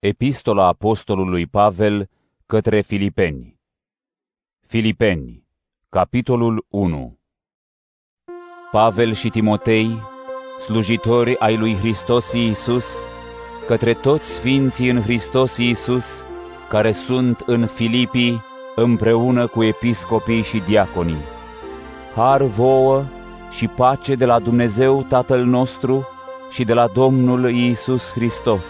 Epistola Apostolului Pavel către Filipeni. Filipeni, capitolul 1 Pavel și Timotei, slujitori ai lui Hristos Iisus, către toți sfinții în Hristos Iisus, care sunt în Filipii, împreună cu episcopii și diaconii. Har vouă și pace de la Dumnezeu Tatăl nostru și de la Domnul Iisus Hristos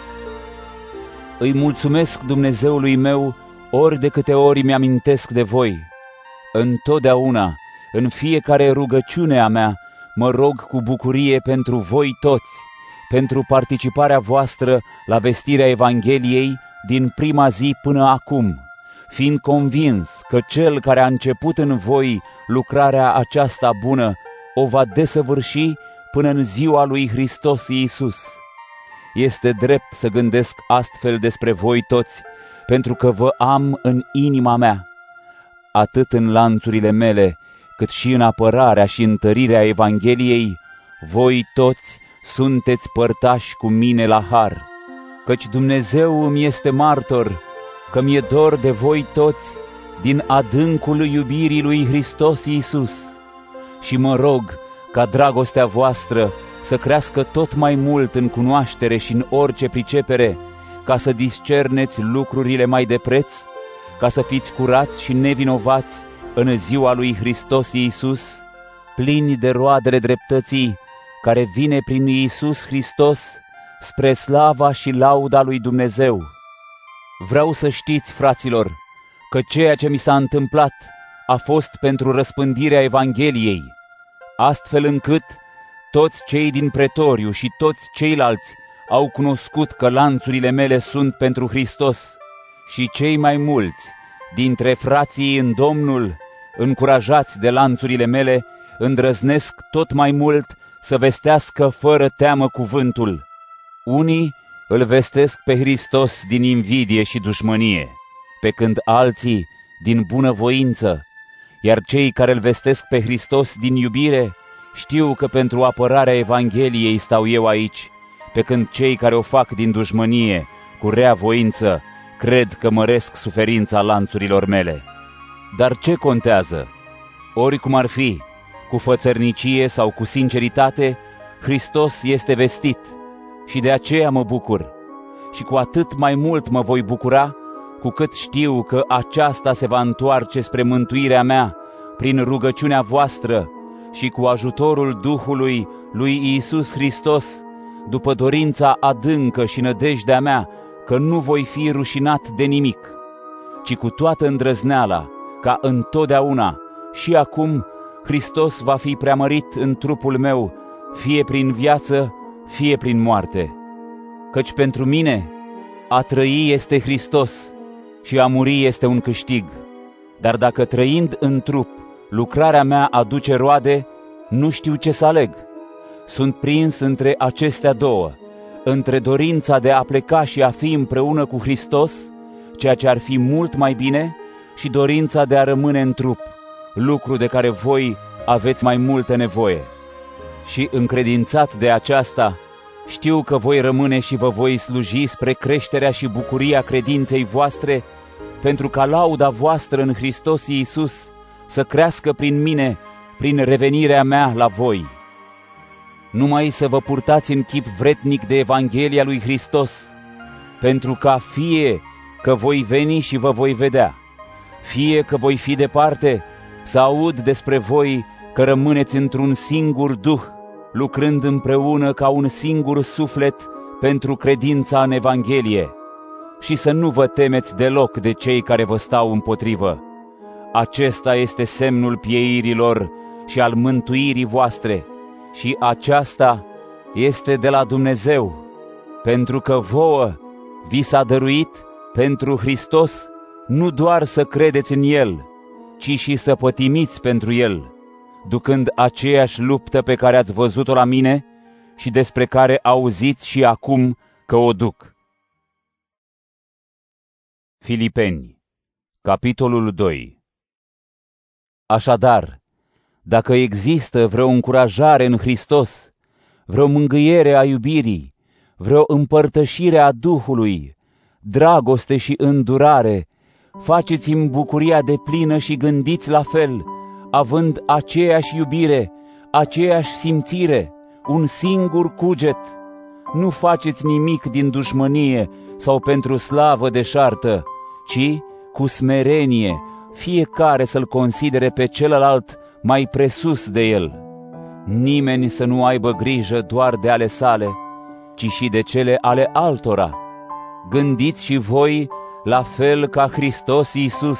îi mulțumesc Dumnezeului meu ori de câte ori mi-amintesc de voi. Întotdeauna, în fiecare rugăciune a mea, mă rog cu bucurie pentru voi toți, pentru participarea voastră la vestirea Evangheliei din prima zi până acum, fiind convins că Cel care a început în voi lucrarea aceasta bună o va desăvârși până în ziua lui Hristos Iisus. Este drept să gândesc astfel despre voi toți, pentru că vă am în inima mea, atât în lanțurile mele, cât și în apărarea și întărirea Evangheliei, voi toți sunteți părtași cu mine la har, căci Dumnezeu îmi este martor că mi-e dor de voi toți din adâncul iubirii lui Hristos Iisus. Și mă rog ca dragostea voastră să crească tot mai mult în cunoaștere și în orice pricepere, ca să discerneți lucrurile mai de preț, ca să fiți curați și nevinovați în ziua lui Hristos Iisus, plini de roadele dreptății, care vine prin Iisus Hristos spre slava și lauda lui Dumnezeu. Vreau să știți, fraților, că ceea ce mi s-a întâmplat a fost pentru răspândirea Evangheliei, astfel încât toți cei din pretoriu și toți ceilalți au cunoscut că lanțurile mele sunt pentru Hristos și cei mai mulți dintre frații în Domnul, încurajați de lanțurile mele, îndrăznesc tot mai mult să vestească fără teamă cuvântul. Unii îl vestesc pe Hristos din invidie și dușmănie, pe când alții din bunăvoință, iar cei care îl vestesc pe Hristos din iubire știu că pentru apărarea Evangheliei stau eu aici, pe când cei care o fac din dușmănie, cu rea voință, cred că măresc suferința lanțurilor mele. Dar ce contează? Oricum ar fi, cu fățărnicie sau cu sinceritate, Hristos este vestit și de aceea mă bucur. Și cu atât mai mult mă voi bucura, cu cât știu că aceasta se va întoarce spre mântuirea mea prin rugăciunea voastră și cu ajutorul Duhului lui Iisus Hristos, după dorința adâncă și nădejdea mea că nu voi fi rușinat de nimic, ci cu toată îndrăzneala, ca întotdeauna și acum Hristos va fi preamărit în trupul meu, fie prin viață, fie prin moarte. Căci pentru mine a trăi este Hristos și a muri este un câștig. Dar dacă trăind în trup lucrarea mea aduce roade, nu știu ce să aleg. Sunt prins între acestea două, între dorința de a pleca și a fi împreună cu Hristos, ceea ce ar fi mult mai bine, și dorința de a rămâne în trup, lucru de care voi aveți mai multă nevoie. Și încredințat de aceasta, știu că voi rămâne și vă voi sluji spre creșterea și bucuria credinței voastre, pentru ca lauda voastră în Hristos Iisus să crească prin mine, prin revenirea mea la voi. Numai să vă purtați în chip vretnic de Evanghelia lui Hristos, pentru ca fie că voi veni și vă voi vedea, fie că voi fi departe, să aud despre voi că rămâneți într-un singur duh, lucrând împreună ca un singur suflet pentru credința în Evanghelie, și să nu vă temeți deloc de cei care vă stau împotrivă acesta este semnul pieirilor și al mântuirii voastre și aceasta este de la Dumnezeu, pentru că vouă vi s-a dăruit pentru Hristos nu doar să credeți în El, ci și să pătimiți pentru El, ducând aceeași luptă pe care ați văzut-o la mine și despre care auziți și acum că o duc. Filipeni, capitolul 2 Așadar, dacă există vreo încurajare în Hristos, vreo mângâiere a iubirii, vreo împărtășire a Duhului, dragoste și îndurare, faceți-mi bucuria de plină și gândiți la fel, având aceeași iubire, aceeași simțire, un singur cuget. Nu faceți nimic din dușmănie sau pentru slavă deșartă, ci cu smerenie, fiecare să-l considere pe celălalt mai presus de el. Nimeni să nu aibă grijă doar de ale sale, ci și de cele ale altora. Gândiți și voi la fel ca Hristos Iisus,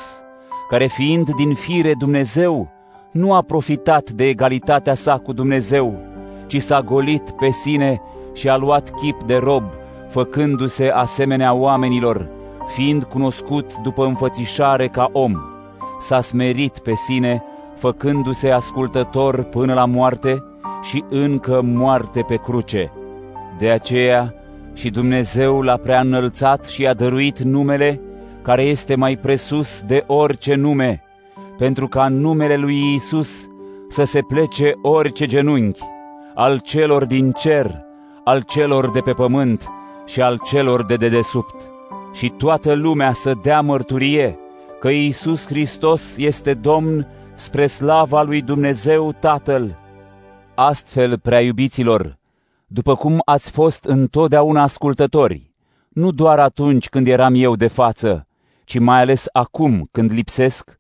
care fiind din fire Dumnezeu, nu a profitat de egalitatea sa cu Dumnezeu, ci s-a golit pe sine și a luat chip de rob, făcându-se asemenea oamenilor, fiind cunoscut după înfățișare ca om. S-a smerit pe sine, făcându-se ascultător până la moarte și încă moarte pe cruce. De aceea și Dumnezeu l-a prea înălțat și a dăruit numele care este mai presus de orice nume, pentru ca numele lui Iisus să se plece orice genunchi, al celor din cer, al celor de pe pământ și al celor de dedesubt, și toată lumea să dea mărturie că Iisus Hristos este Domn spre slava lui Dumnezeu Tatăl. Astfel, prea iubiților, după cum ați fost întotdeauna ascultători, nu doar atunci când eram eu de față, ci mai ales acum când lipsesc,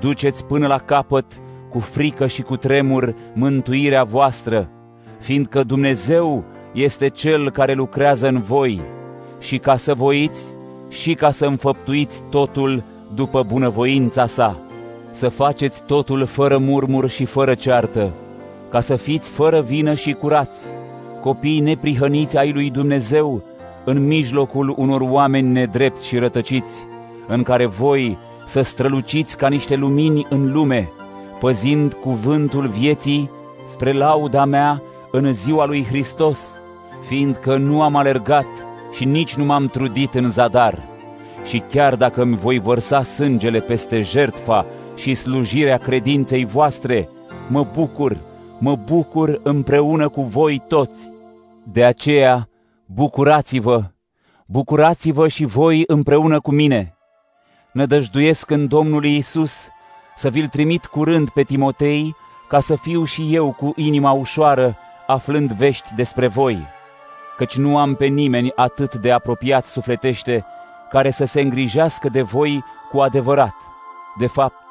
duceți până la capăt cu frică și cu tremur mântuirea voastră, fiindcă Dumnezeu este Cel care lucrează în voi și ca să voiți și ca să înfăptuiți totul după bunăvoința sa, să faceți totul fără murmur și fără ceartă, ca să fiți fără vină și curați, copii neprihăniți ai lui Dumnezeu, în mijlocul unor oameni nedrepți și rătăciți, în care voi să străluciți ca niște lumini în lume, păzind cuvântul vieții spre lauda mea în ziua lui Hristos, fiindcă nu am alergat și nici nu m-am trudit în zadar. Și chiar dacă îmi voi vărsa sângele peste jertfa și slujirea credinței voastre, mă bucur, mă bucur împreună cu voi toți. De aceea, bucurați-vă, bucurați-vă și voi împreună cu mine. Nădăjduiesc în Domnul Iisus să vi-l trimit curând pe Timotei, ca să fiu și eu cu inima ușoară, aflând vești despre voi, căci nu am pe nimeni atât de apropiat sufletește, care să se îngrijească de voi cu adevărat. De fapt,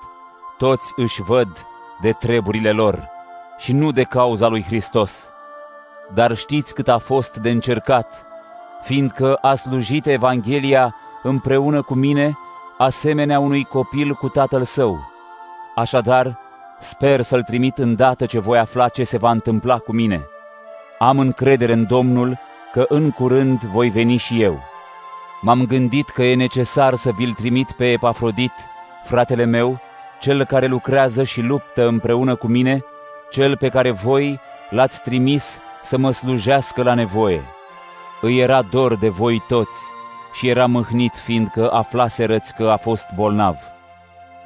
toți își văd de treburile lor și nu de cauza lui Hristos. Dar știți cât a fost de încercat, fiindcă a slujit Evanghelia împreună cu mine, asemenea unui copil cu tatăl său. Așadar, sper să-l trimit îndată ce voi afla ce se va întâmpla cu mine. Am încredere în Domnul că în curând voi veni și eu. M-am gândit că e necesar să vi-l trimit pe Epafrodit, fratele meu, cel care lucrează și luptă împreună cu mine, cel pe care voi l-ați trimis să mă slujească la nevoie. Îi era dor de voi toți și era mâhnit fiindcă aflaserăți că a fost bolnav.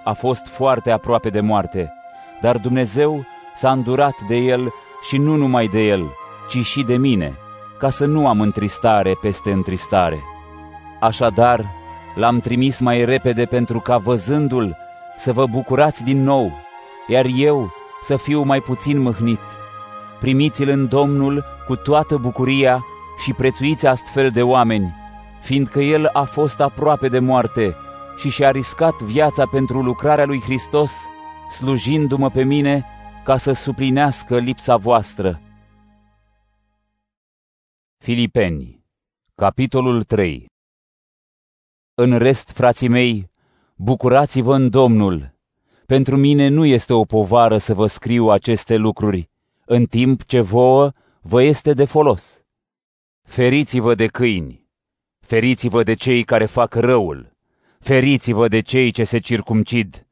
A fost foarte aproape de moarte, dar Dumnezeu s-a îndurat de el și nu numai de el, ci și de mine, ca să nu am întristare peste întristare. Așadar, l-am trimis mai repede pentru ca văzându-l să vă bucurați din nou, iar eu să fiu mai puțin mâhnit. Primiți-l în Domnul cu toată bucuria și prețuiți astfel de oameni, fiindcă el a fost aproape de moarte și și-a riscat viața pentru lucrarea lui Hristos, slujindu-mă pe mine ca să suplinească lipsa voastră. Filipeni, capitolul 3 În rest, frații mei, bucurați-vă în Domnul. Pentru mine nu este o povară să vă scriu aceste lucruri, în timp ce vouă vă este de folos. Feriți-vă de câini, feriți-vă de cei care fac răul, feriți-vă de cei ce se circumcid,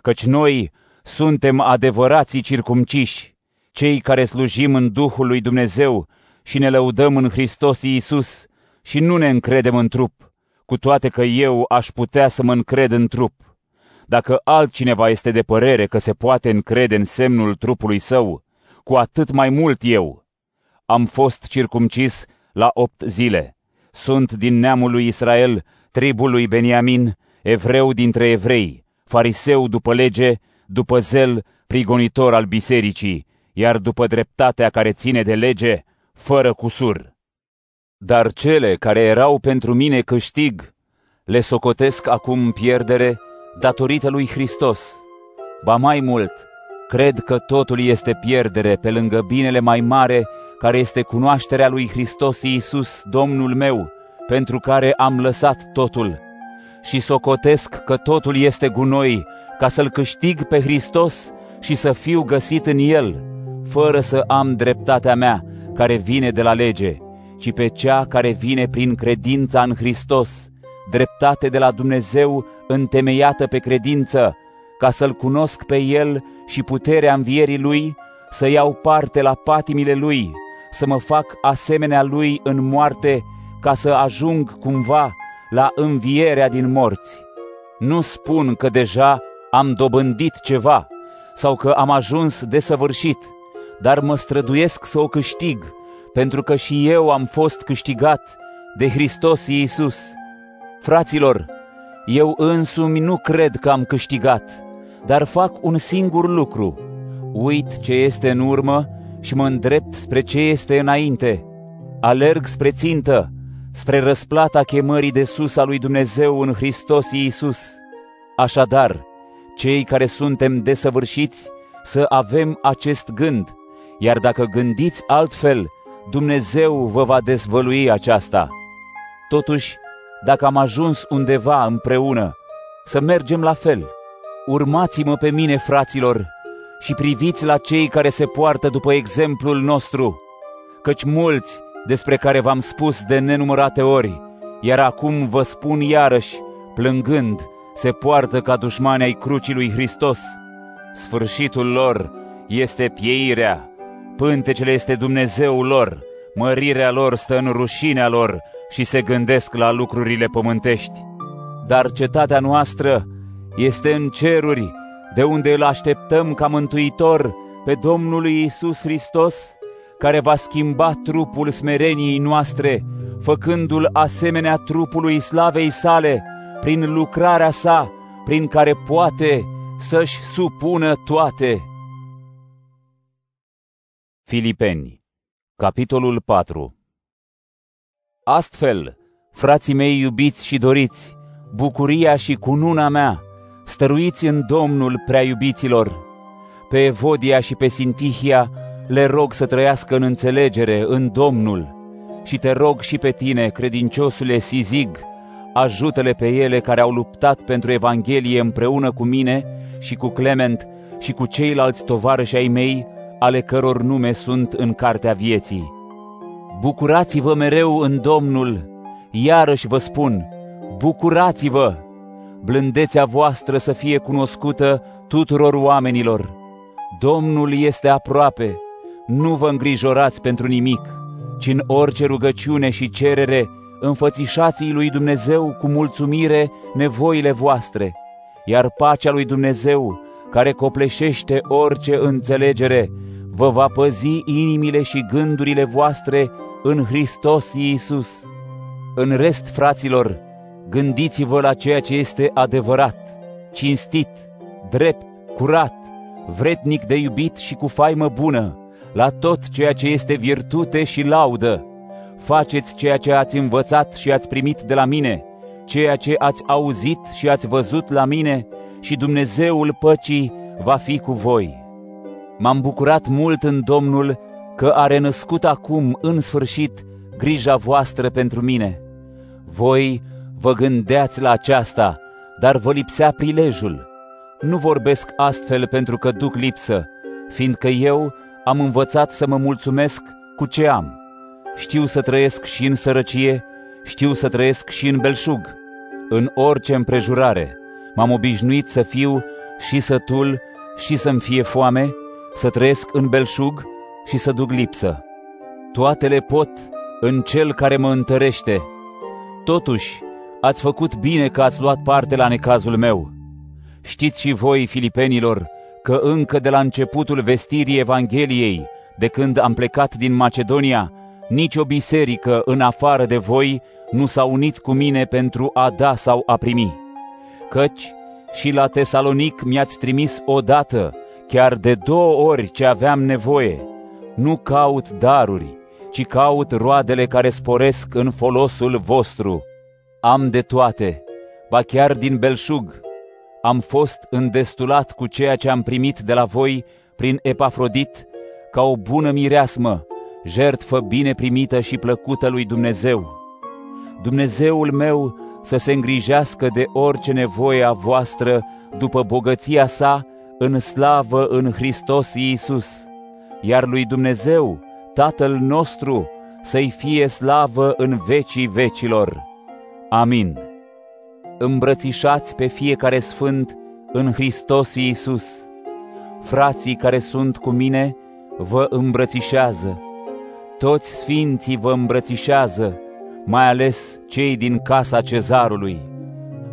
căci noi suntem adevărații circumciși, cei care slujim în Duhul lui Dumnezeu și ne lăudăm în Hristos Iisus și nu ne încredem în trup, cu toate că eu aș putea să mă încred în trup. Dacă altcineva este de părere că se poate încrede în semnul trupului său, cu atât mai mult eu. Am fost circumcis la opt zile, Sunt din neamul lui Israel, tribul lui Beniamin, evreu dintre evrei, fariseu după lege, după zel, prigonitor al bisericii, iar după dreptatea care ține de lege, fără cusur. Dar cele care erau pentru mine câștig, le socotesc acum pierdere datorită lui Hristos. Ba mai mult, cred că totul este pierdere pe lângă binele mai mare, care este cunoașterea lui Hristos Iisus, Domnul meu, pentru care am lăsat totul. Și socotesc că totul este gunoi, ca să-L câștig pe Hristos și să fiu găsit în El, fără să am dreptatea mea, care vine de la lege, ci pe cea care vine prin credința în Hristos, dreptate de la Dumnezeu întemeiată pe credință, ca să-L cunosc pe El și puterea învierii Lui, să iau parte la patimile Lui, să mă fac asemenea Lui în moarte, ca să ajung cumva la învierea din morți. Nu spun că deja am dobândit ceva sau că am ajuns desăvârșit, dar mă străduiesc să o câștig, pentru că și eu am fost câștigat de Hristos Iisus. Fraților, eu însumi nu cred că am câștigat, dar fac un singur lucru. Uit ce este în urmă și mă îndrept spre ce este înainte. Alerg spre țintă, spre răsplata chemării de sus a lui Dumnezeu în Hristos Iisus. Așadar, cei care suntem desăvârșiți, să avem acest gând, iar dacă gândiți altfel, Dumnezeu vă va dezvălui aceasta. Totuși, dacă am ajuns undeva împreună, să mergem la fel. Urmați-mă pe mine, fraților, și priviți la cei care se poartă după exemplul nostru, căci mulți despre care v-am spus de nenumărate ori, iar acum vă spun iarăși, plângând, se poartă ca dușmani ai crucii lui Hristos. Sfârșitul lor este pieirea, pântecele este Dumnezeul lor, mărirea lor stă în rușinea lor și se gândesc la lucrurile pământești. Dar cetatea noastră este în ceruri, de unde îl așteptăm ca mântuitor pe Domnul Iisus Hristos, care va schimba trupul smereniei noastre, făcându-l asemenea trupului slavei sale, prin lucrarea sa, prin care poate să-și supună toate. Filipeni, capitolul 4 Astfel, frații mei iubiți și doriți, bucuria și cununa mea, stăruiți în Domnul prea iubiților. Pe Evodia și pe Sintihia le rog să trăiască în înțelegere în Domnul și te rog și pe tine, credinciosule Sizig, ajută-le pe ele care au luptat pentru Evanghelie împreună cu mine și cu Clement și cu ceilalți tovarăși ai mei, ale căror nume sunt în cartea vieții. Bucurați-vă mereu în Domnul, iarăși vă spun, bucurați-vă! Blândețea voastră să fie cunoscută tuturor oamenilor. Domnul este aproape, nu vă îngrijorați pentru nimic, ci în orice rugăciune și cerere înfățișați lui Dumnezeu cu mulțumire nevoile voastre, iar pacea lui Dumnezeu, care copleșește orice înțelegere, vă va păzi inimile și gândurile voastre în Hristos Iisus. În rest, fraților, gândiți-vă la ceea ce este adevărat, cinstit, drept, curat, vrednic de iubit și cu faimă bună, la tot ceea ce este virtute și laudă. Faceți ceea ce ați învățat și ați primit de la mine, ceea ce ați auzit și ați văzut la mine și Dumnezeul păcii va fi cu voi. M-am bucurat mult în Domnul că a renăscut acum, în sfârșit, grija voastră pentru mine. Voi vă gândeați la aceasta, dar vă lipsea prilejul. Nu vorbesc astfel pentru că duc lipsă, fiindcă eu am învățat să mă mulțumesc cu ce am. Știu să trăiesc și în sărăcie, știu să trăiesc și în belșug. În orice împrejurare m-am obișnuit să fiu și sătul și să-mi fie foame, să trăiesc în belșug și să duc lipsă. Toate le pot în Cel care mă întărește. Totuși, ați făcut bine că ați luat parte la necazul meu. Știți și voi, filipenilor, că încă de la începutul vestirii Evangheliei, de când am plecat din Macedonia, nici o biserică în afară de voi nu s-a unit cu mine pentru a da sau a primi. Căci și la Tesalonic mi-ați trimis odată, chiar de două ori ce aveam nevoie. Nu caut daruri, ci caut roadele care sporesc în folosul vostru. Am de toate, ba chiar din belșug. Am fost îndestulat cu ceea ce am primit de la voi prin Epafrodit, ca o bună mireasmă, jertfă bine primită și plăcută lui Dumnezeu. Dumnezeul meu să se îngrijească de orice nevoie a voastră după bogăția sa în slavă în Hristos Iisus, iar lui Dumnezeu, Tatăl nostru, să-i fie slavă în vecii vecilor. Amin. Îmbrățișați pe fiecare sfânt în Hristos Iisus. Frații care sunt cu mine vă îmbrățișează. Toți sfinții vă îmbrățișează, mai ales cei din casa cezarului.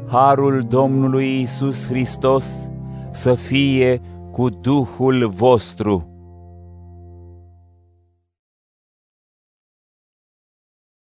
Harul Domnului Iisus Hristos să fie cu Duhul vostru.